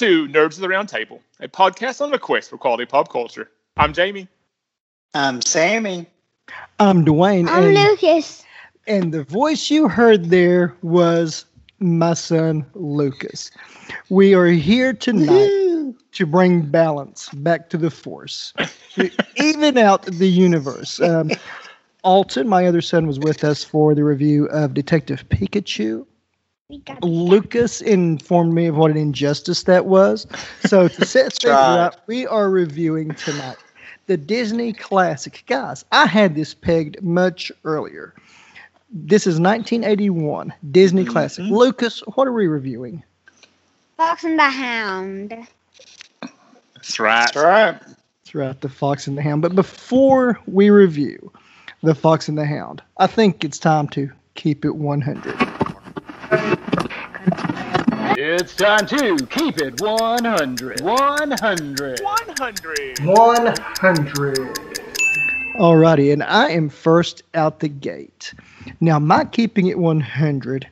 Welcome to Nerds of the Round Table, a podcast on a quest for quality pop culture. I'm Jamie. I'm Sammy. I'm Dwayne. I'm and, Lucas. and the voice you heard there was my son Lucas. We are here tonight to bring balance back to the force, to even out the universe. Um, Alton, my other son, was with us for the review of Detective Pikachu. We got Lucas informed me of what an injustice that was. So to set things right. up, we are reviewing tonight the Disney classic. Guys, I had this pegged much earlier. This is 1981 Disney classic. Mhm. Lucas, what are we reviewing? Fox and the Hound. That's right. That's right. That's right, The Fox and the Hound. But before we review The Fox and the Hound, I think it's time to keep it 100. It's time to keep it 100. 100. 100. 100. Alrighty, and I am first out the gate. Now, my keeping it 100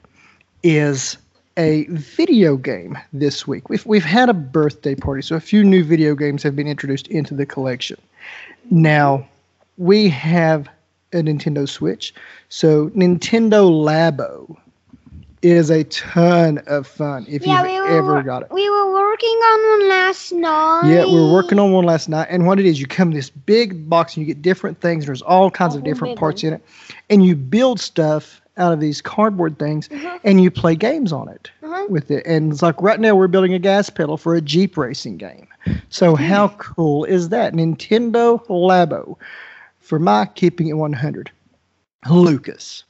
is a video game this week. We've, we've had a birthday party, so a few new video games have been introduced into the collection. Now, we have a Nintendo Switch, so Nintendo Labo is a ton of fun if yeah, you've we ever got it. We were working on one last night. Yeah, we were working on one last night, and what it is, you come this big box and you get different things. There's all kinds of Oh, different big parts in it, and you build stuff out of these cardboard things, Mhm. and you play games on it Uh-huh. with it. And it's like right now we're building a gas pedal for a Jeep racing game. So Hmm. how cool is that? Nintendo Labo for my keeping it 100. Lucas,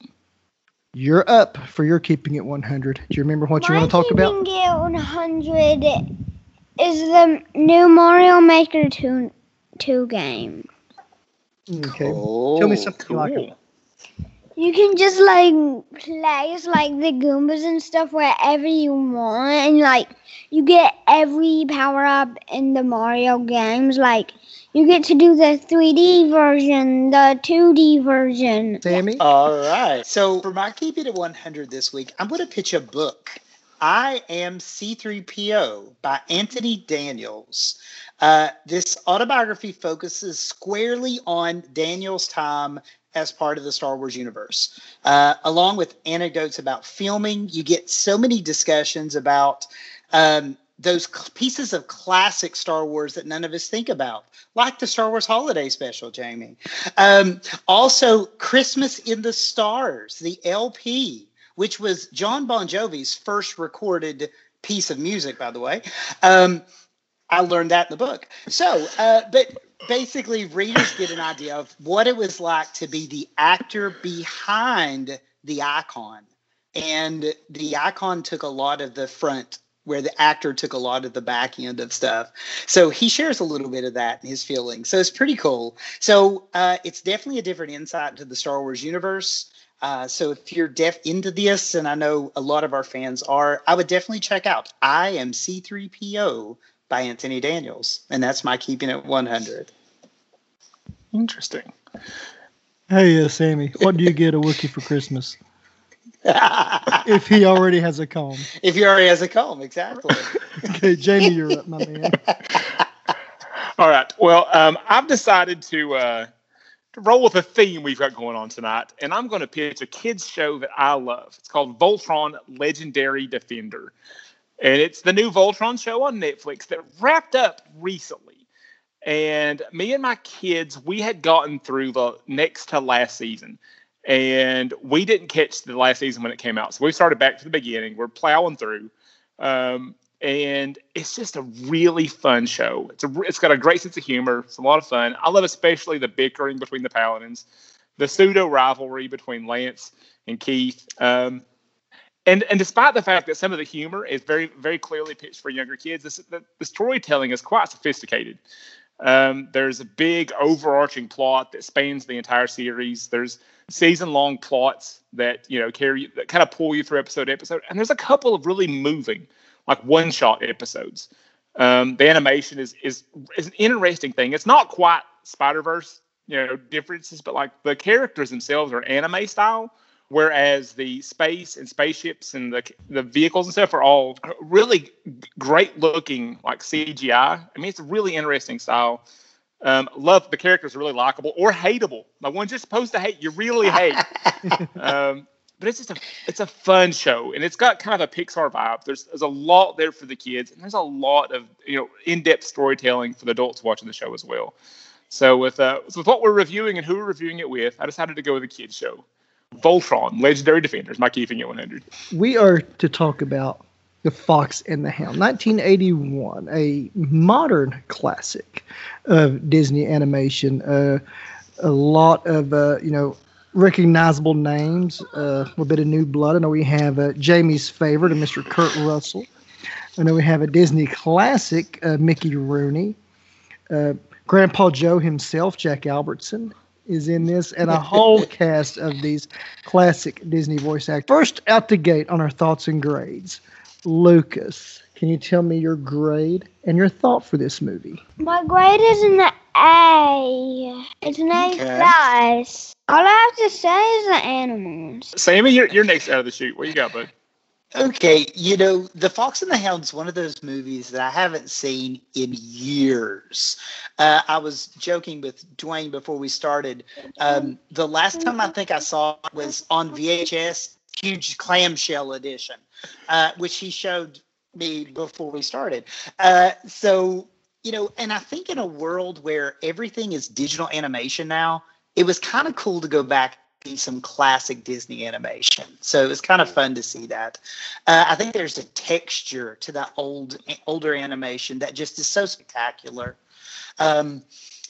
you're up for your keeping it 100. Do you remember what you want to talk about? keeping it 100 is the new Mario Maker 2, 2 game. Okay. Cool. Tell me something like it. Cool. You can just like place like the Goombas and stuff wherever you want, and like you get every power up in the Mario games. Like you get to do the 3D version, the 2D version. Sammy? All right. So for my keep it at 100 this week, I'm going to pitch a book. I am C3PO by Anthony Daniels. Uh, this autobiography focuses squarely on Daniels' time as part of the Star Wars universe. Uh, along with anecdotes about filming, you get so many discussions about um, those cl- pieces of classic Star Wars that none of us think about, like the Star Wars Holiday Special, Jamie. Um, also, Christmas in the Stars, the LP, which was Jon Bon Jovi's first recorded piece of music, by the way. Um, I learned that in the book. So, uh, but basically, readers get an idea of what it was like to be the actor behind the icon. And the icon took a lot of the front where the actor took a lot of the back end of stuff. So he shares a little bit of that in his feelings. So it's pretty cool. So uh, it's definitely a different insight to the Star Wars universe. Uh, so if you're def into this, and I know a lot of our fans are, I would definitely check out I Am C3PO by Anthony Daniels. And that's my keeping it 100. Interesting. Hey, uh, Sammy, what do you get a Wookiee for Christmas? if If he already has a comb. If he already has a comb, exactly. Okay, Jamie, you're up, my man. All right. Well, um, I've decided to uh, to roll with a theme we've got going on tonight, and I'm going to pitch a kids show that I love. It's called Voltron Legendary Defender, and it's the new Voltron show on Netflix that wrapped up recently. And me and my kids, we had gotten through the next to last season, and we didn't catch the last season when it came out. So we started back to the beginning. We're plowing through. Um, and it's just a really fun show. It's a it's got a great sense of humor. It's a lot of fun. I love especially the bickering between the paladins, the pseudo rivalry between Lance and Keith. Um, and and despite the fact that some of the humor is very very clearly pitched for younger kids, this, the, the storytelling is quite sophisticated. Um, there's a big overarching plot that spans the entire series. There's season long plots that you know carry that kind of pull you through episode to episode, and there's a couple of really moving like one shot episodes. Um, the animation is is is an interesting thing. It's not quite Spider Verse, you know, differences, but like the characters themselves are anime style, whereas the space and spaceships and the the vehicles and stuff are all really great looking, like CGI. I mean, it's a really interesting style. Um, love the characters are really likable or hateable. The ones you're supposed to hate, you really hate. um, but it's just a it's a fun show, and it's got kind of a Pixar vibe. There's there's a lot there for the kids, and there's a lot of you know in depth storytelling for the adults watching the show as well. So with uh, so with what we're reviewing and who we're reviewing it with, I decided to go with a kids show. Voltron, Legendary Defenders, my keeping it 100. We are to talk about The Fox and the Hound, 1981, a modern classic of Disney animation. Uh, a lot of, uh, you know, recognizable names, uh, a bit of new blood. I know we have uh, Jamie's favorite, Mr. Kurt Russell. I know we have a Disney classic, uh, Mickey Rooney. Uh, Grandpa Joe himself, Jack Albertson, is in this, and a whole cast of these classic Disney voice actors. First out the gate on our thoughts and grades, Lucas. Can you tell me your grade and your thought for this movie? My grade is an A. It's an A Okay. plus. All I have to say is the animals. Sammy, you're, you're next out of the chute. What you got, bud? Okay, you know, The Fox and the Hound's one of those movies that I haven't seen in years. Uh, I was joking with Dwayne before we started. Um, the last time I think I saw it was on VHS, huge clamshell edition, uh, which he showed me before we started. Uh, so, you know, and I think in a world where everything is digital animation now, it was kind of cool to go back see some classic Disney animation. So it was kind of fun to see that. Uh, I think there's a texture to that old older animation that just is so spectacular. Um,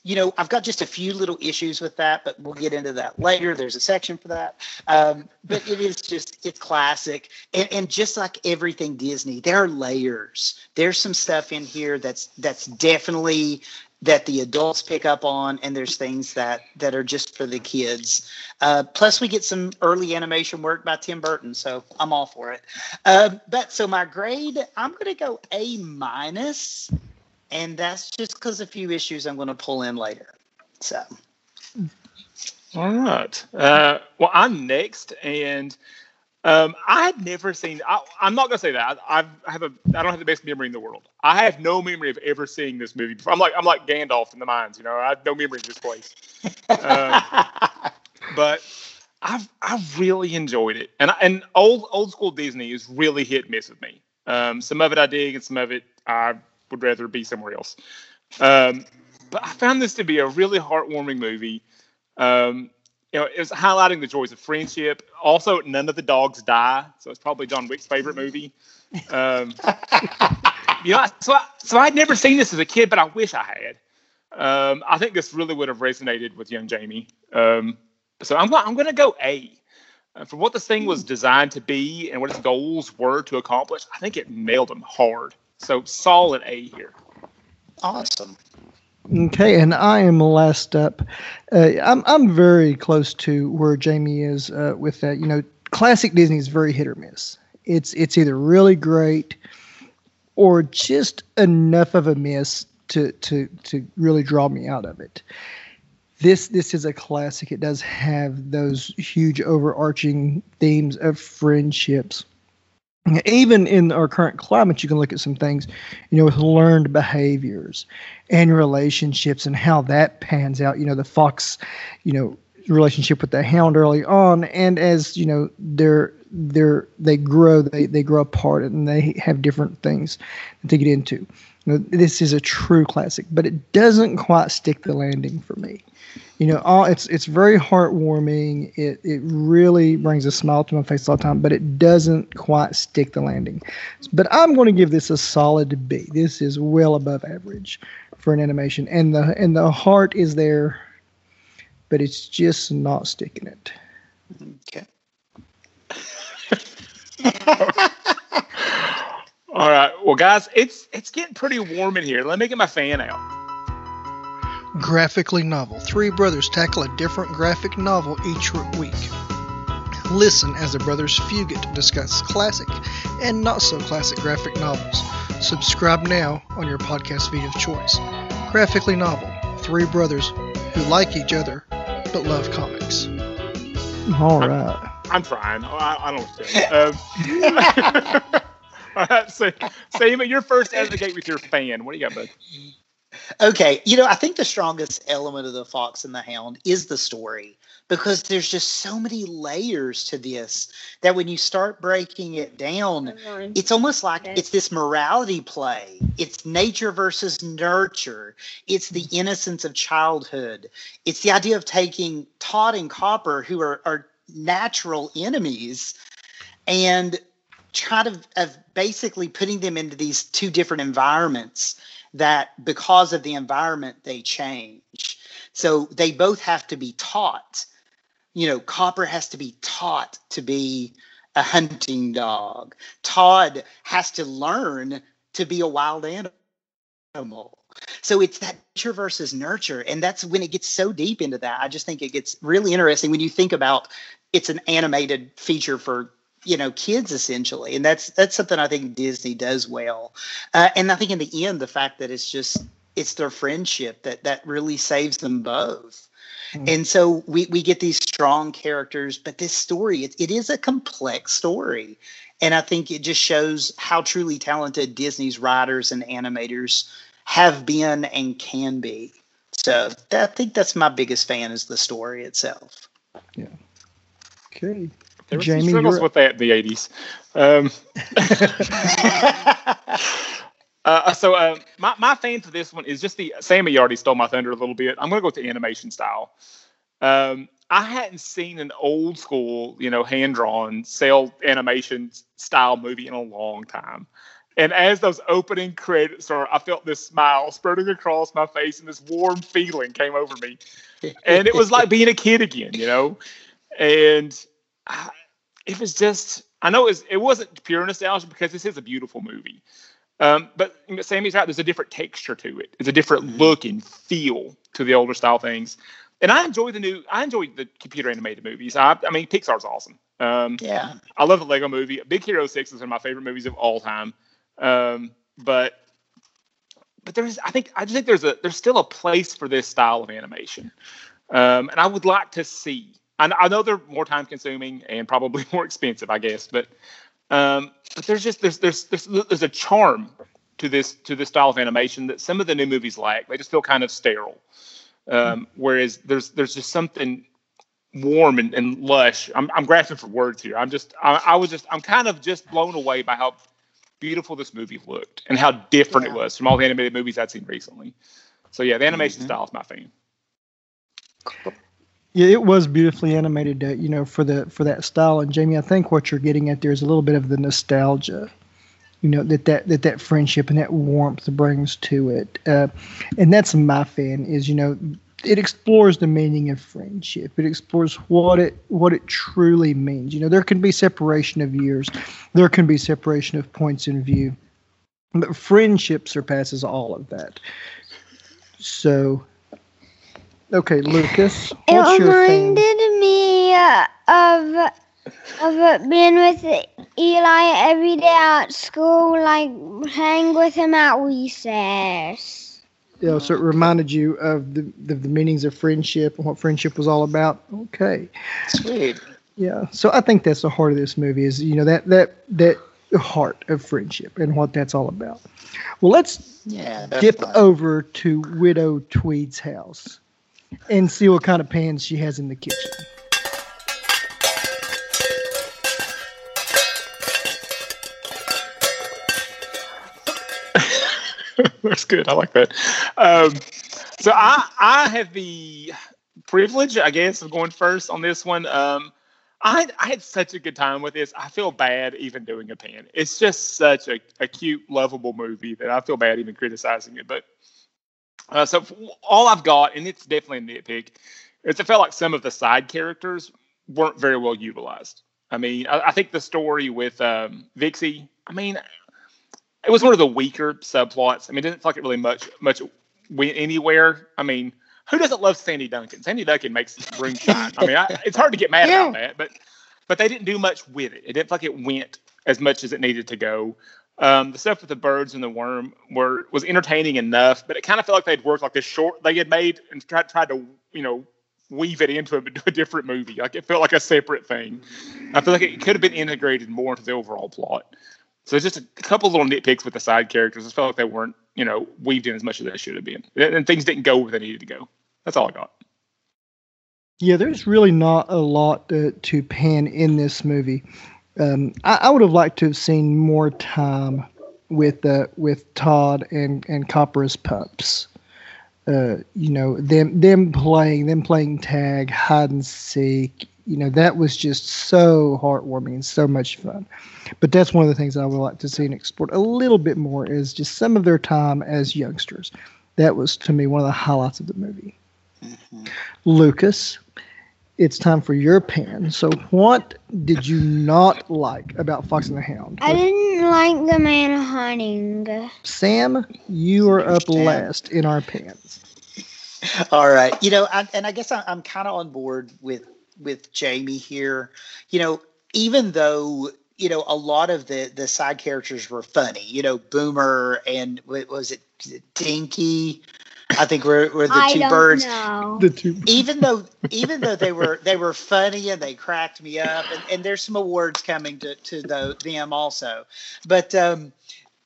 you know, I've got just a few little issues with that, but we'll get into that later. There's a section for that. Um, but it is just it's classic, and, and just like everything Disney, there are layers. There's some stuff in here that's that's definitely that the adults pick up on, and there's things that that are just for the kids. Uh, plus, we get some early animation work by Tim Burton, so I'm all for it. Uh, but so my grade, I'm going to go A minus, and that's just because a few issues I'm going to pull in later. So All right. Uh, well, I'm next, and um, I had never seen. I, I'm not gonna say that. I, I've, I have a. I don't have the best memory in the world. I have no memory of ever seeing this movie before. I'm like I'm like Gandalf in the mines. You know, I have no memory of this place. Um, but I've I've really enjoyed it, and I- and old old school Disney is really hit and miss with me. Um, some of it I dig, and some of it I would rather be somewhere else. Um, but I found this to be a really heartwarming movie. Um, you know, it was highlighting the joys of friendship. Also, none of the dogs die, so it's probably John Wick's favorite movie. Um, you know, so I, so I'd never seen this as a kid, but I wish I had. Um, I think this really would have resonated with young Jamie. Um, so I'm I'm going to go A. Uh, for what this thing was designed to be and what its goals were to accomplish, I think it nailed them hard. So solid A here. awesome. Okay, and I am last up. Uh, I'm I'm very close to where Jamie is uh, with that. You know, classic Disney is very hit or miss. It's it's either really great or just enough of a miss to to to really draw me out of it. This this is a classic. It does have those huge overarching themes of friendships. Even in our current climate, you can look at some things, you know, with learned behaviors and relationships and how that pans out. You know, the fox, you know, relationship with the hound early on, and as you know, they're they're they grow, they they grow apart, and they have different things to get into. You know, this is a true classic, but it doesn't quite stick the landing for me. You know, all it's it's very heartwarming. It it really brings a smile to my face all the time, but it doesn't quite stick the landing. But I'm going to give this a solid B. This is well above average for an animation, and the and the heart is there, but it's just not sticking it. Okay. All right. Well, guys, it's it's getting pretty warm in here. Let me get my fan out. Graphically novel. Three brothers tackle a different graphic novel each week. Listen as the brothers Fugit discuss classic and not so classic graphic novels. Subscribe now on your podcast feed of choice. Graphically novel. Three brothers who like each other but love comics. All right. I'm trying. I, I don't understand. Um, all right, so Sam, you're first out of the gate with your fan. What do you got, bud? Okay, you know, I think the strongest element of the Fox and the Hound is the story because there's just so many layers to this that when you start breaking it down, mm-hmm. it's almost like it's this morality play. It's nature versus nurture. It's the innocence of childhood. It's the idea of taking Todd and Copper, who are, are natural enemies, and try to of basically putting them into these two different environments that because of the environment they change. So they both have to be taught. You know, Copper has to be taught to be a hunting dog. Todd has to learn to be a wild animal. So it's that nature versus nurture. And that's when it gets so deep into that. I just think it gets really interesting when you think about it's an animated feature for you know kids essentially. And that's that's something i think disney does well. Uh, and i think in the end the fact that it's just it's their friendship that that really saves them both. Mm-hmm. and so we we get these strong characters but this story it, it is a complex story. And i think it just shows how truly talented disney's writers and animators have been and can be. So that, i think that's my biggest fan is the story itself. Yeah. Okay there were Jamie, some struggles with that in the 80s. Um, uh, so uh, my, my fan for this one is just the Sammy already stole my thunder a little bit. I'm going to go with the animation style. Um, I hadn't seen an old school, you know, hand drawn cell animation style movie in a long time. And as those opening credits started, I felt this smile spreading across my face and this warm feeling came over me. And it was like being a kid again, you know? And I, it was just I know it, was, it wasn't pure nostalgia because this is a beautiful movie. Um, but Sammy's right. There's a different texture to it. It's a different mm-hmm. look and feel to the older style things. And I enjoy the new. I enjoy the computer animated movies. I, I mean, Pixar's awesome. Um, yeah. I love the Lego Movie. Big Hero Six is one of my favorite movies of all time. Um, but but there's I think I just think there's a there's still a place for this style of animation. Um, and I would like to see I, I know they're more time consuming and probably more expensive, I guess, but um, but there's just there's, there's there's there's a charm to this to this style of animation that some of the new movies lack. They just feel kind of sterile. Um, whereas there's there's just something warm and, and lush. I'm, I'm grasping for words here. I'm just I, I, was just I'm kind of just blown away by how beautiful this movie looked and how different yeah. it was from all the animated movies I'd seen recently. So yeah, the animation mm-hmm. style is my thing. Yeah, it was beautifully animated, uh, you know, for the for that style. And Jamie, I think what you're getting at there is a little bit of the nostalgia, you know, that that that, that friendship and that warmth brings to it. Uh, and that's my fan is, you know, it explores the meaning of friendship. It explores what it what it truly means. You know, there can be separation of years, there can be separation of points in view, but friendship surpasses all of that. So Okay, Lucas. It reminded me uh, of of being with Eli every day at school, like hang with him at recess. Yeah, so it reminded you of the, the, the meanings of friendship and what friendship was all about. Okay, sweet. Yeah, so I think that's the heart of this movie is you know that that that heart of friendship and what that's all about. Well, let's yeah, dip over to Widow Tweed's house and see what kind of pans she has in the kitchen. That's good. I like that. Um, so I I have the privilege, I guess, of going first on this one. Um, I I had such a good time with this. I feel bad even doing a pan. It's just such a, a cute, lovable movie that I feel bad even criticizing it. But uh, so all I've got, and it's definitely a nitpick, is it felt like some of the side characters weren't very well utilized. I mean, I, I think the story with um, Vixey, I mean, it was one of the weaker subplots. I mean, it didn't feel like it really much much went anywhere. I mean, who doesn't love Sandy Duncan? Sandy Duncan makes room shine. I mean, I, it's hard to get mad yeah. about that, but but they didn't do much with it. It didn't feel like it went as much as it needed to go. Um, the stuff with the birds and the worm were was entertaining enough, but it kind of felt like they'd worked like this short they had made and tried tried to you know weave it into a, a, different movie. Like it felt like a separate thing. I feel like it could have been integrated more into the overall plot. So it's just a couple little nitpicks with the side characters. I felt like they weren't, you know, weaved in as much as they should have been, and things didn't go where they needed to go. That's all I got. Yeah, there's really not a lot to, to pan in this movie. Um, I, I, would have liked to have seen more time with uh, with Todd and and Copper's pups. Uh, you know them them playing them playing tag, hide and seek. You know that was just so heartwarming and so much fun. But that's one of the things I would like to see and explore a little bit more is just some of their time as youngsters. That was to me one of the highlights of the movie. Mm-hmm. Lucas, it's time for your pan. So, what did you not like about Fox and the Hound? I didn't like the man hunting. Sam, you are up last in our pans. All right, you know, I, and I guess I, I'm kind of on board with with Jamie here. You know, even though you know a lot of the the side characters were funny. You know, Boomer and was it Dinky? I think we're, we're the I two birds. Know. The two. Even though even though they were they were funny and they cracked me up, and, and there's some awards coming to to the, them also, but um,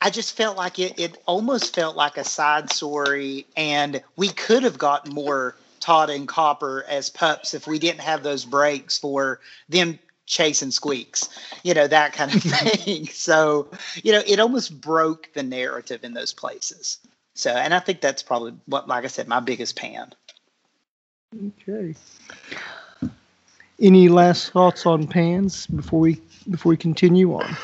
I just felt like it it almost felt like a side story, and we could have gotten more Todd and Copper as pups if we didn't have those breaks for them chasing squeaks, you know, that kind of thing. so, you know, it almost broke the narrative in those places. So, and I think that's probably what, like I said, my biggest pan. Okay. Any last thoughts on pans before we before we continue on?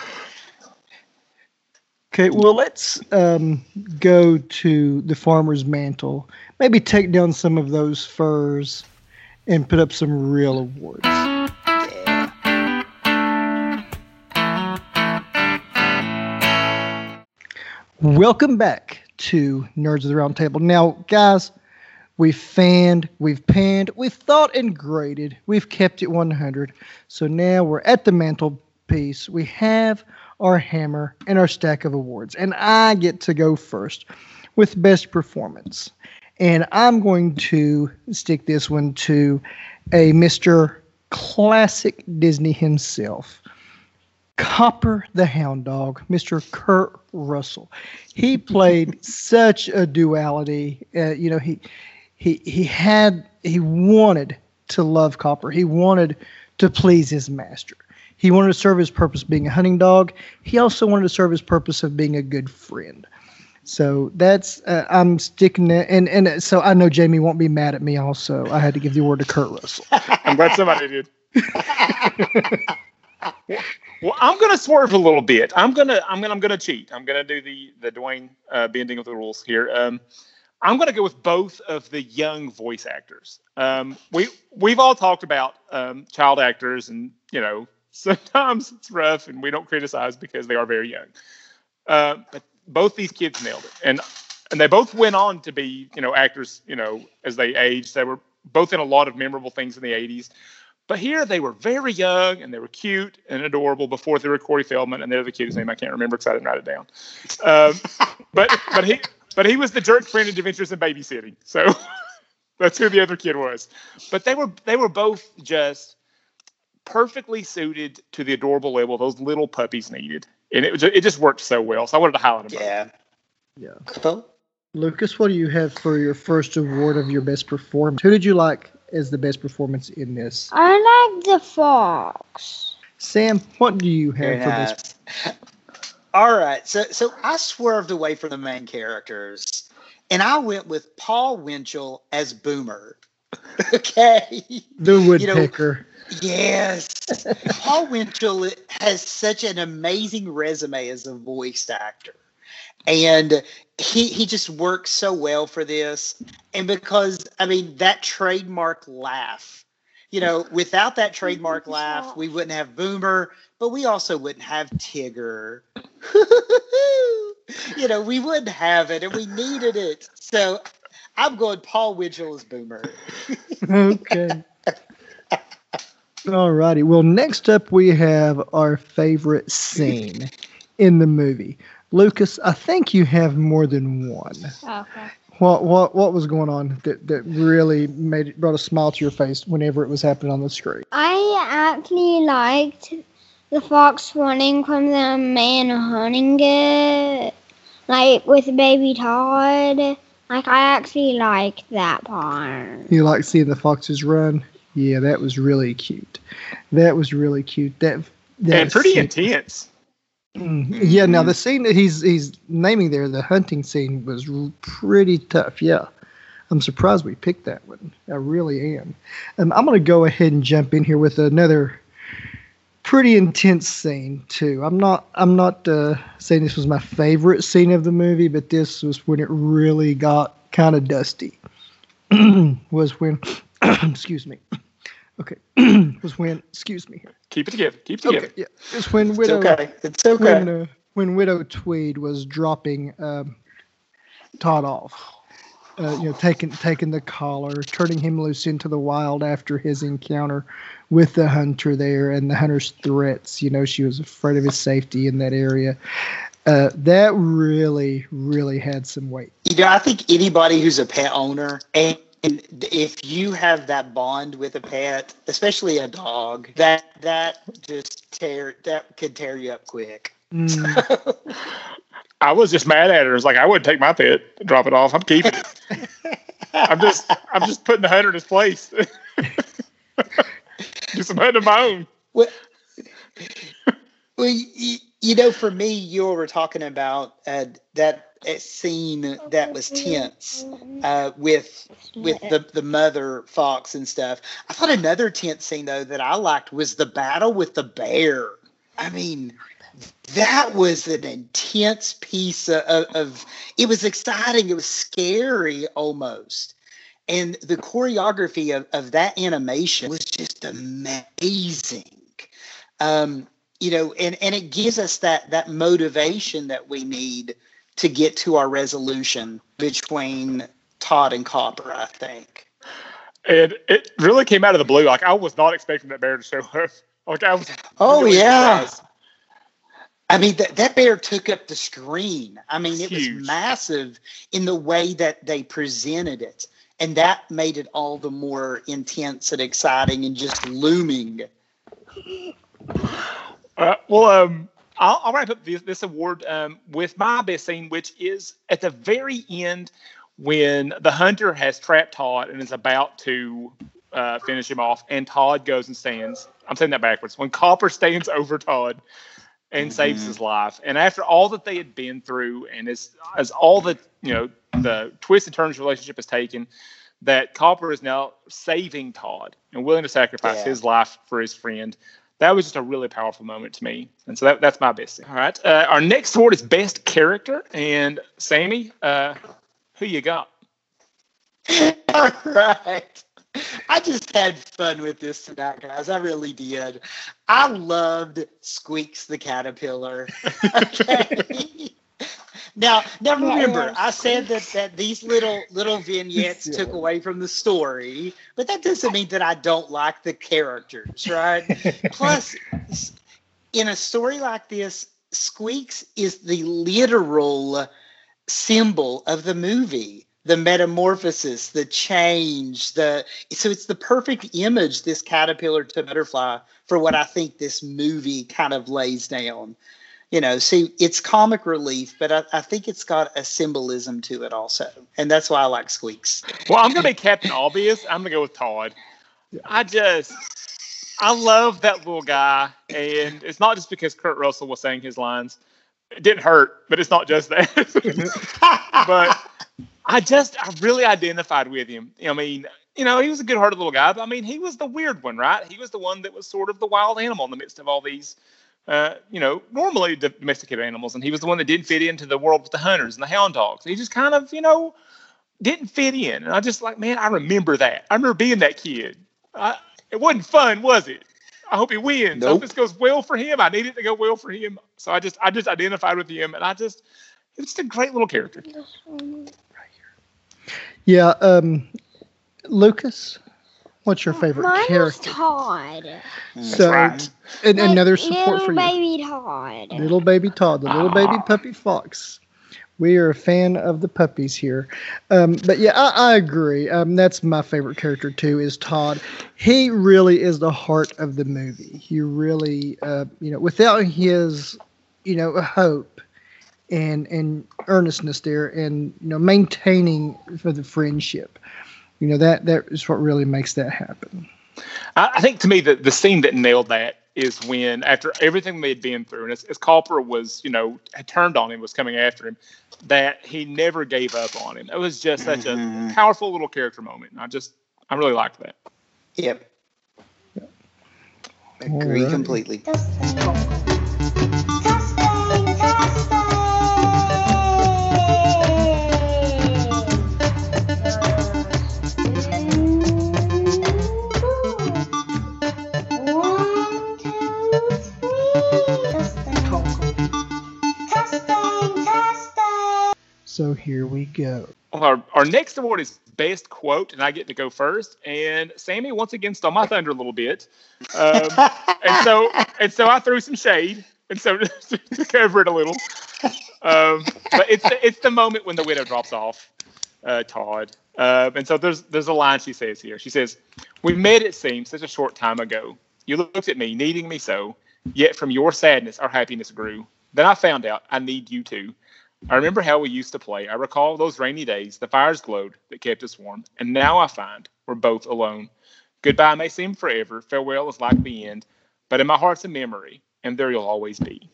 Okay, well, let's um, go to the farmer's mantle. Maybe take down some of those furs and put up some real awards. Welcome back to Nerds of the Round Table. Now, guys, we've fanned, we've panned, we've thought and graded, we've kept it 100. So now we're at the mantelpiece. We have our hammer and our stack of awards. And I get to go first with best performance. And I'm going to stick this one to a Mr. Classic Disney himself. Copper the Hound Dog, Mr. Kurt Russell. He played such a duality. Uh, you know, he he he had he wanted to love Copper. He wanted to please his master. He wanted to serve his purpose being a hunting dog. He also wanted to serve his purpose of being a good friend. So that's uh, I'm sticking it, and and so I know Jamie won't be mad at me. Also, I had to give the word to Kurt Russell. I'm glad somebody did. Well, I'm gonna swerve a little bit. I'm gonna I'm gonna I'm gonna cheat. I'm gonna do the the Dwayne uh, bending of the rules here. Um, I'm gonna go with both of the young voice actors. Um, we we've all talked about um, child actors, and you know sometimes it's rough, and we don't criticize because they are very young. Uh, but both these kids nailed it, and and they both went on to be you know actors. You know as they aged, they were both in a lot of memorable things in the 80s. But here they were very young and they were cute and adorable before they were Corey Feldman and they're the cutest name I can't remember because I didn't write it down. Um, but but he but he was the jerk friend in Adventures in Babysitting, so that's who the other kid was. But they were they were both just perfectly suited to the adorable level those little puppies needed, and it it just worked so well. So I wanted to highlight them. Yeah, yeah. Lucas, what do you have for your first award of your best performance? Who did you like is the best performance in this? I like the fox. Sam, what do you have Very for nice. this? All right, so so I swerved away from the main characters, and I went with Paul Winchell as Boomer. okay, the woodpecker. You know, yes, Paul Winchell has such an amazing resume as a voice actor and he he just works so well for this. And because i mean that trademark laugh you know without that trademark laugh we wouldn't have boomer but we also wouldn't have tigger. You know we wouldn't have it and we needed it. So i'm going paul winchell as boomer. Okay. All righty. Well next up we have our favorite scene in the movie Lucas, I think you have more than one. Oh, okay. What what what was going on that, that really made it brought a smile to your face whenever it was happening on the screen? I actually liked the fox running from the man hunting it, like with baby Todd. Like I actually liked that part. You like seeing the foxes run? Yeah, that was really cute. That was really cute. That, that and pretty scene- intense. Mm, Yeah, now the scene that he's he's naming there, the hunting scene, was pretty tough. Yeah, I'm surprised we picked that one. I really am. Um, I'm gonna go ahead and jump in here with another pretty intense scene too. I'm not I'm not uh, saying this was my favorite scene of the movie, but this was when it really got kind of dusty. was when, excuse me. Okay, was when, excuse me here. Keep it together. Keep it together. Okay, yeah, it's when It's widow okay. It's okay. when uh, when Widow Tweed was dropping um, Todd off, uh, you know, taking taking the collar, turning him loose into the wild after his encounter with the hunter there, and the hunter's threats. You know, she was afraid of his safety in that area. Uh, that really, really had some weight. You know, I think anybody who's a pet owner and and if you have that bond with a pet, especially a dog, that that just tear that could tear you up quick. Mm, I was just mad at her. It's like I wouldn't take my pet, drop it off. I'm keeping it. I'm just I'm just putting the hunter in his place. Do some hunting of my own. Well, well you, you know, for me, you were talking about uh, that uh, scene that was tense uh, with with the the mother fox and stuff. I thought another tense scene though that I liked was the battle with the bear. I mean, that was an intense piece of, of, of it was exciting. It was scary almost. And the choreography of, of that animation was just amazing. Um, you know, and, and it gives us that that motivation that we need to get to our resolution between Todd and Copper, I think. And it really came out of the blue. Like I was not expecting that bear to show up. Like I was. Oh really yeah. surprised. I mean that that bear took up the screen. I mean it Huge. was massive in the way that they presented it. And that made it all the more intense and exciting and just looming. Uh, well, um, I'll, I'll wrap up this, this award um, with my best scene, which is at the very end when the hunter has trapped Todd and is about to uh, finish him off, and Todd goes and stands. I'm saying that backwards. When Copper stands over Todd and saves Mhm. his life, and after all that they had been through, and as as all the you know the twists and turns relationship has taken, that Copper is now saving Todd and willing to sacrifice Yeah. his life for his friend that was just a really powerful moment to me. And so that, that's my best scene. All right. Uh, our next award is Best Character. And Sammy, uh, who you got? All right. I just had fun with this tonight, guys. I really did. I loved Squeaks the caterpillar. Okay. Now, now remember, yeah, I said that that these little little vignettes Yeah. took away from the story, but that doesn't mean that I don't like the characters, right? Plus, in a story like this, Squeaks is the literal symbol of the movie the metamorphosis the change the so it's the perfect image this caterpillar to butterfly for what i think this movie kind of lays down you know see it's comic relief but i, I think it's got a symbolism to it also and that's why i like squeaks Well, I'm going to be Captain Obvious. I'm going to go with Todd. I just, I love that little guy. And it's not just because Kurt Russell was saying his lines. It didn't hurt, but it's not just that. but I just I really identified with him. I mean, you know, he was a good-hearted little guy, but I mean, he was the weird one, right? He was the one that was sort of the wild animal in the midst of all these, uh, you know, normally domesticated animals, and he was the one that didn't fit into the world with the hunters and the hound dogs. He just kind of, you know, didn't fit in, and I just like, man, I remember that. I remember being that kid. I, it wasn't fun, was it? I hope he wins. I hope this goes well for him. I need it to go well for him. So I just, I just identified with him, and I just, it's just a great little character. Yeah, um, Lucas, what's your favorite Mine character? Todd. So, right. and Like another support little for you. baby Todd. Little baby Todd, the little baby puppy fox. We are a fan of the puppies here. Um, but yeah, I, I agree. Um, that's my favorite character too. Is Todd? He really is the heart of the movie. He really, uh, you know, without his, you know, hope and and earnestness there, and you know, maintaining for the friendship, you know, that that is what really makes that happen. I, I think to me the the scene that nailed that is when after everything they had been through, and as, as Copper was, you know, had turned on him, was coming after him, that he never gave up on him. It was just such Mhm. a powerful little character moment. I just, I really liked that. Yep. yep. Agree Alrighty. completely. Here we go. Our, our next award is best quote, and I get to go first. And Sammy once again stole my thunder a little bit, um, and so and so I threw some shade, and so to cover it a little. Um, but it's the, it's the moment when the widow drops off, uh, Todd. Uh, and so there's there's a line she says here. She says, "We met, it seems, such a short time ago. You looked at me, needing me so. Yet from your sadness, our happiness grew. Then I found out I need you too. I remember how we used to play. I recall those rainy days, the fires glowed that kept us warm. And now I find we're both alone. Goodbye may seem forever, farewell is like the end, but in my heart's a memory, and there you'll always be.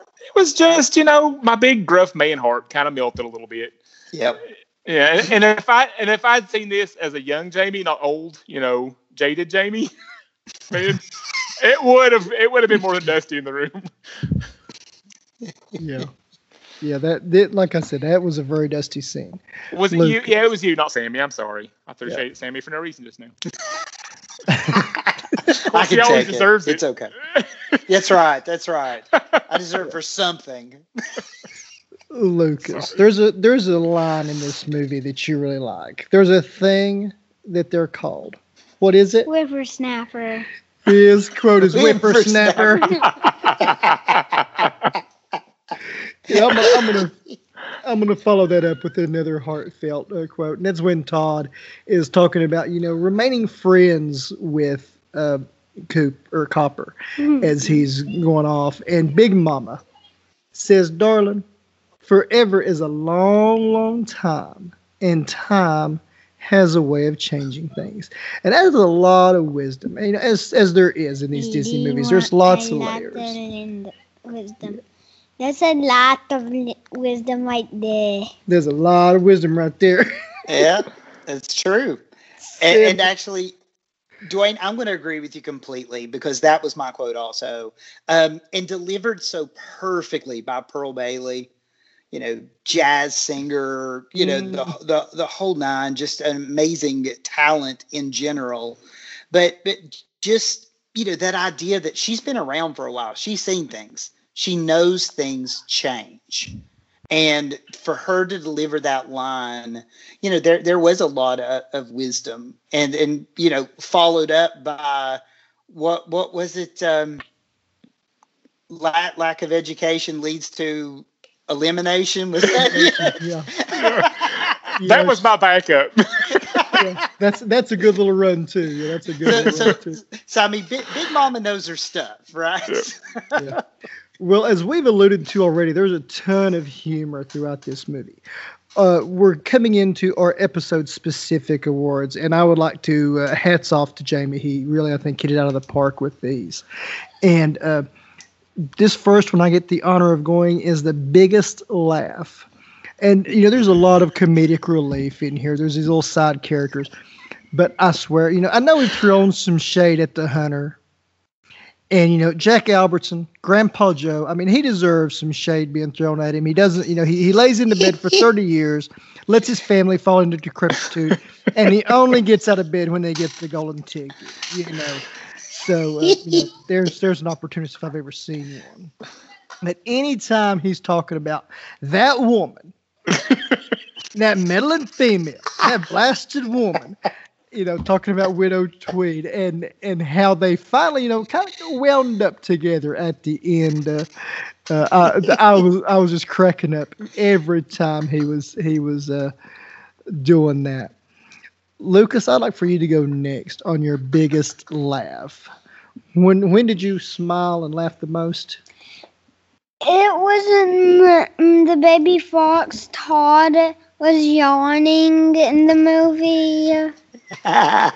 It was just, you know, my big gruff man heart kind of melted a little bit. Yep. Yeah, and, and if I and if I'd seen this as a young Jamie, not old, you know, jaded Jamie, man, it would have it would have been more than dusty in the room. Yeah. Yeah, that, that like I said, that was a very dusty scene. Was it you? Yeah, it was you, not Sammy. I'm sorry. I threw Yeah. shade at Sammy for no reason just now. I she can always take deserves it. It's okay. That's right. That's right. I deserve it for something. Lucas, there's a there's a line in this movie that you really like. There's a thing that they're called. What is it? Whippersnapper. His quote is whippersnapper. Yeah, I'm, gonna- I'm gonna I'm gonna follow that up with another heartfelt uh, quote, and that's when Todd is talking about you know remaining friends with uh, Coop or Copper as he's going off, and Big Mama says, "Darling, forever is a long, long time, and time." Has a way of changing things, and that is a lot of wisdom. And, you know, as as there is in these Disney movies, there's lots of layers. Wisdom. That's a lot of wisdom right there. There's a lot of wisdom right there. Yeah, it's true. And, and actually, Dwayne, I'm going to agree with you completely because that was my quote also. Um, and delivered so perfectly by Pearl Bailey, you know, jazz singer, you know, the, the the whole nine, just an amazing talent in general. But but just you know that idea that she's been around for a while, she's seen things, she knows things change. And for her to deliver that line, you know, there there was a lot of, of wisdom, and and you know, followed up by what what was it? Um, lack lack of education leads to elimination. Was that? yeah, that Yes. was my backup. yeah. That's that's a good little run too. Yeah, that's a good so, little so, run too. so I mean, Big, Big Mama knows her stuff, right? Yeah. Well, as we've alluded to already, there's a ton of humor throughout this movie. Uh, we're coming into our episode specific awards, and I would like to uh, hats off to Jamie. He really, I think, hit it out of the park with these. And uh, this first one I get the honor of going is the biggest laugh. And you know, there's a lot of comedic relief in here. There's these little side characters, but I swear, you know, I know we've thrown some shade at the hunter, and you know, Jack Albertson, Grandpa Joe. I mean, he deserves some shade being thrown at him. He doesn't, you know, he, he lays in the bed for 30 years, lets his family fall into decrepitude, and he only gets out of bed when they get the golden ticket. You know, so uh, you know, there's there's an opportunity if I've ever seen one. But anytime he's talking about that woman, that meddling female, that blasted woman, you know, talking about Widow Tweed and and how they finally, you know, kind of wound up together at the end. Uh, uh, I, I was I was just cracking up every time he was he was uh, doing that. Lucas, I'd like for you to go next on your biggest laugh. When when did you smile and laugh the most? It was in the, the baby fox Todd was yawning in the movie.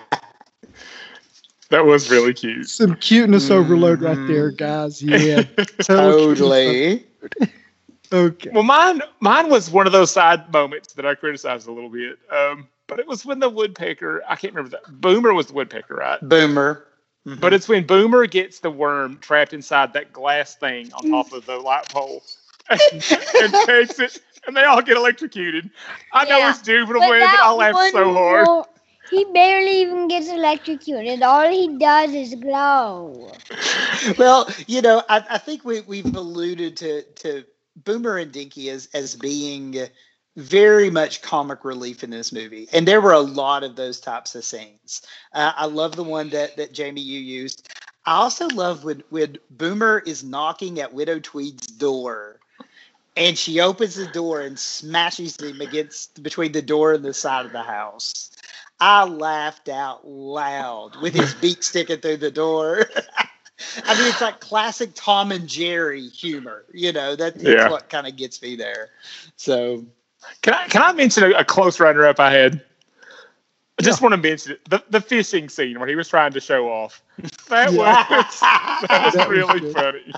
That was really cute. Some cuteness overload right Mhm. there, guys. Yeah, totally. Okay. Well, mine mine was one of those side moments that I criticized a little bit. Um, but it was when the woodpecker. I can't remember that. Boomer was the woodpecker, right? Boomer. Mhm. But it's when Boomer gets the worm trapped inside that glass thing on top of the light pole and, and takes it, and they all get electrocuted. I know it's stupid, but, but I laughed so hard. more- he barely even gets electrocuted. All he does is glow. well, you know, I, I think we, we've alluded to, to Boomer and Dinky as, as being very much comic relief in this movie. And there were a lot of those types of scenes. Uh, I love the one that, that Jamie, you used. I also love when, when Boomer is knocking at Widow Tweed's door and she opens the door and smashes him against between the door and the side of the house. I laughed out loud with his beak sticking through the door. I mean, it's like classic Tom and Jerry humor. You know, that, that's Yeah. what kind of gets me there. So, Can I can I mention a, a close runner up I had? I just want to mention it. The, the fishing scene where he was trying to show off. That was that was That really good. funny.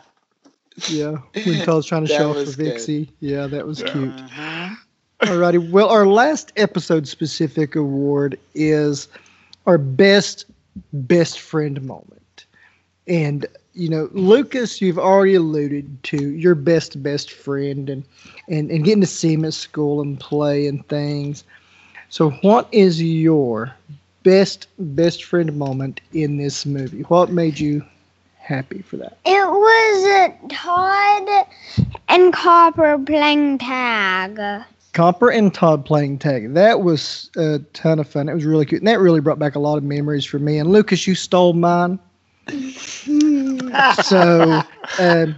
Yeah, when Todd's trying to That show off for was good. Yeah, that was Yeah. cute. Mhm. Alrighty. Well, our last episode specific award is our best best friend moment. And you know, Lucas, you've already alluded to your best best friend and and, and getting to see him at school and play and things. So what is your best best friend moment in this movie? What made you happy for that? It was Todd and Copper playing tag. Copper and Todd playing tag. That was a ton of fun. It was really cute. And that really brought back a lot of memories for me. And Lucas, you stole mine. So, um,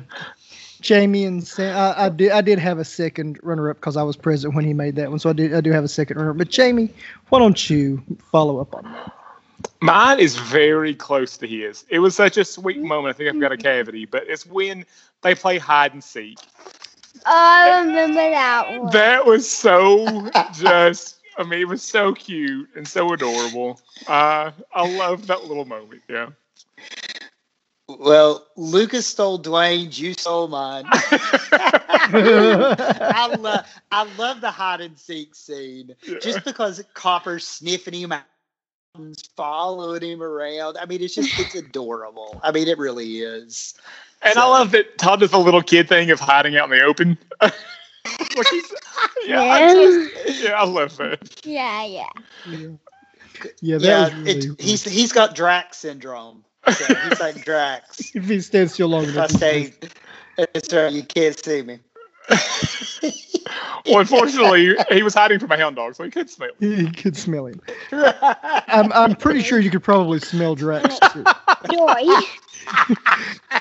Jamie and Sam, I, I did I did have a second runner up because I was present when he made that one. So I did I do have a second runner up. But Jamie, why don't you follow up on that? Mine is very close to his. It was such a sweet moment. I think I've got a cavity, but it's when they play hide and seek. Oh, I remember that one. That was so just. I mean, it was so cute and so adorable. Uh, I love that little moment. Yeah. Well, Lucas stole Dwayne's, you stole mine. I love I love the hide and seek scene. Just because Copper's sniffing him out and following him around. I mean, it's just it's adorable. I mean, it really is. And I love that Todd does the little kid thing of hiding out in the open. like he's, yeah, I Yeah. just, yeah, I love that. Yeah, yeah. yeah. Yeah, that Yeah, really, it's, he's he's got Drax syndrome. So he's like Drax. if he stands still long If I enough. stay, that's right. You can't see me. Well, unfortunately, he was hiding from a hound dog, so he could smell. He, he could smell him. I'm I'm pretty sure you could probably smell Drax too. Joy.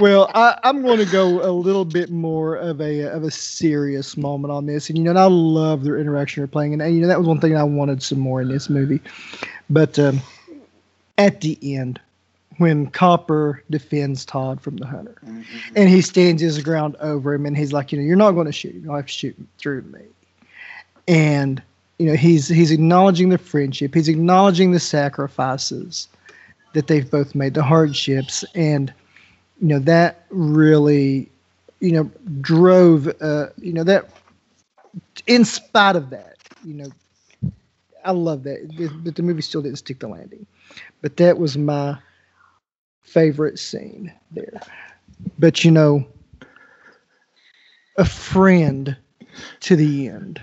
Well, I, I'm going to go a little bit more of a of a serious moment on this, and you know, and I love their interaction they're playing, and you know, that was one thing I wanted some more in this movie. But um, at the end, when Copper defends Todd from the hunter, and he stands his ground over him, and he's like, you know, you're not going to shoot him, you'll have to shoot through me, and you know, he's he's acknowledging the friendship, he's acknowledging the sacrifices that they've both made, the hardships, and you know that really you know drove uh you know that in spite of that you know i love that. But the movie still didn't stick the landing. But that was my favorite scene there. But you know a friend to the end.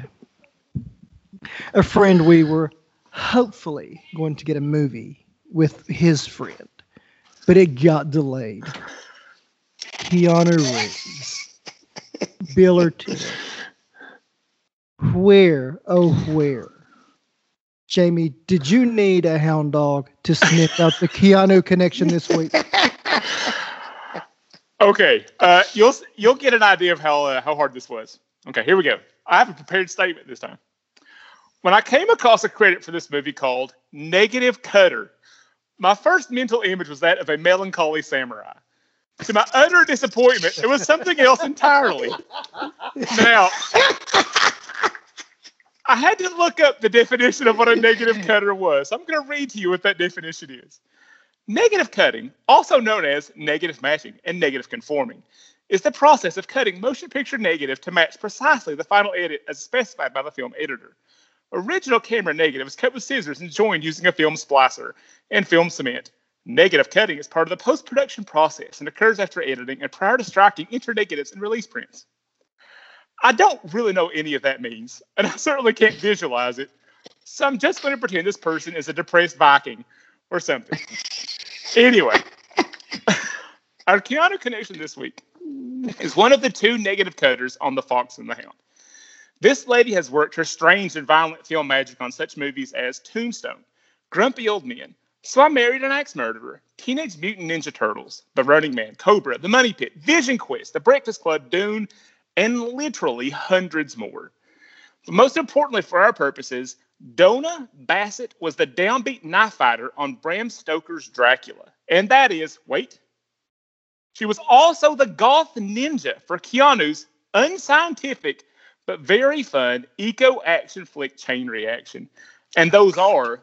A friend we were hopefully going to get a movie with his friend but it got delayed. Keanu Reeves, Bill Ortiz. Where, oh, where Jamie, did you need a hound dog to sniff out the Keanu connection this week? Okay, uh, you'll you'll get an idea of how uh, how hard this was. Okay, here we go. I have a prepared statement this time. When I came across a credit for this movie called Negative Cutter, my first mental image was that of a melancholy samurai. To my utter disappointment, it was something else entirely. Now, I had to look up the definition of what a negative cutter was. I'm going to read to you what that definition is. Negative cutting, also known as negative matching and negative conforming, is the process of cutting motion picture negative to match precisely the final edit as specified by the film editor. Original camera negative is cut with scissors and joined using a film splicer and film cement. Negative cutting is part of the post production process and occurs after editing and prior to striking internegatives and release prints. I don't really know any of that means, and I certainly can't visualize it. So I'm just going to pretend this person is a depressed Viking or something. Anyway, our Keanu connection this week is one of the two negative cutters on The Fox and the Hound. This lady has worked her strange and violent film magic on such movies as Tombstone, Grumpy Old Men, So I Married an Axe Murderer, Teenage Mutant Ninja Turtles, The Running Man, Cobra, The Money Pit, Vision Quest, The Breakfast Club, Dune, and literally hundreds more. But most importantly for our purposes, Donna Bassett was the downbeat knife fighter on Bram Stoker's Dracula. And that is, wait, she was also the goth ninja for Keanu's unscientific but very fun eco action flick chain reaction. And those are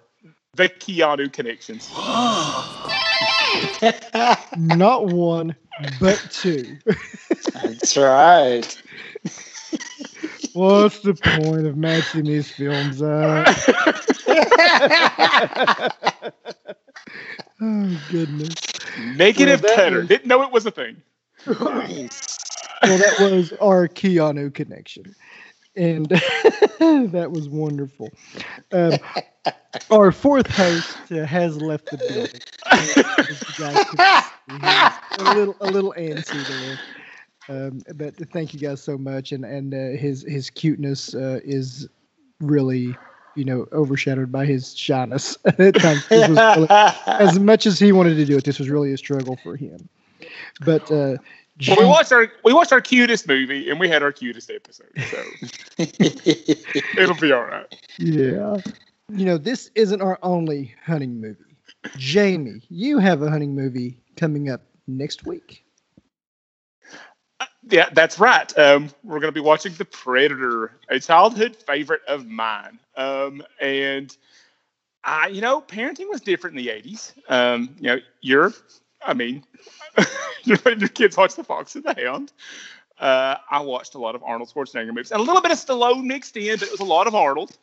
the Keanu connections. Not one, but two. That's right. What's the point of matching these films up? oh goodness. Negative Well, that cutter. was- Didn't know it was a thing. Well, that was our Keanu connection, and that was wonderful. Um, our fourth host uh, has left the building. As you guys can see, he's a little, a little antsy there. Um, but thank you guys so much, and and uh, his his cuteness uh, is really, you know, overshadowed by his shyness. At times, this was really- as much as he wanted to do it, this was really a struggle for him. But uh, Well, we watched our we watched our cutest movie and we had our cutest episode. So it'll be all right. Yeah. You know, this isn't our only hunting movie. Jamie, you have a hunting movie coming up next week. Yeah, that's right. Um, we're going to be watching The Predator, a childhood favorite of mine. Um, and I, you know, parenting was different in the '80s. Um, you know, you're, I mean, your kids watch The Fox and the Hound. Uh, I watched a lot of Arnold Schwarzenegger movies, and a little bit of Stallone mixed in, but it was a lot of Arnold.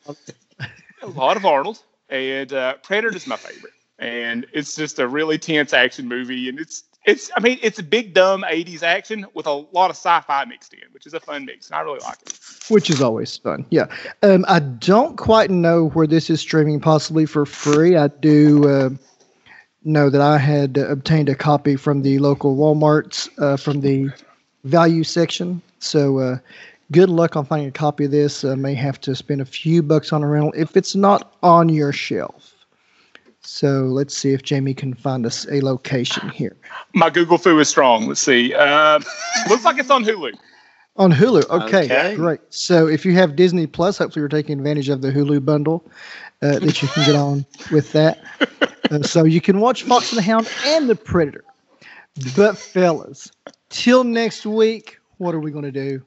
a lot of Arnold, and uh, is my favorite. And it's just a really tense action movie, and it's it's I mean it's a big dumb '80s action with a lot of sci-fi mixed in, which is a fun mix, and I really like it. Which is always fun. Yeah. Um, I don't quite know where this is streaming, possibly for free. I do uh, know that I had obtained a copy from the local Walmarts uh, from the value section. So uh, good luck on finding a copy of this. Uh, may have to spend a few bucks on a rental if it's not on your shelf. So let's see if Jamie can find us a location here. My Google Fu is strong. Let's see. Uh, looks like it's on Hulu. On Hulu. Okay, Okay. great. So if you have Disney Plus, hopefully you're taking advantage of the Hulu bundle uh, that you can get on with that. Uh, so you can watch Fox and the Hound and The Predator. But fellas, till next week, what are we going to do?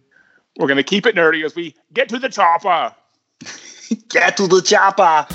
We're gonna keep it nerdy as we get to the chopper. Get to the chopper.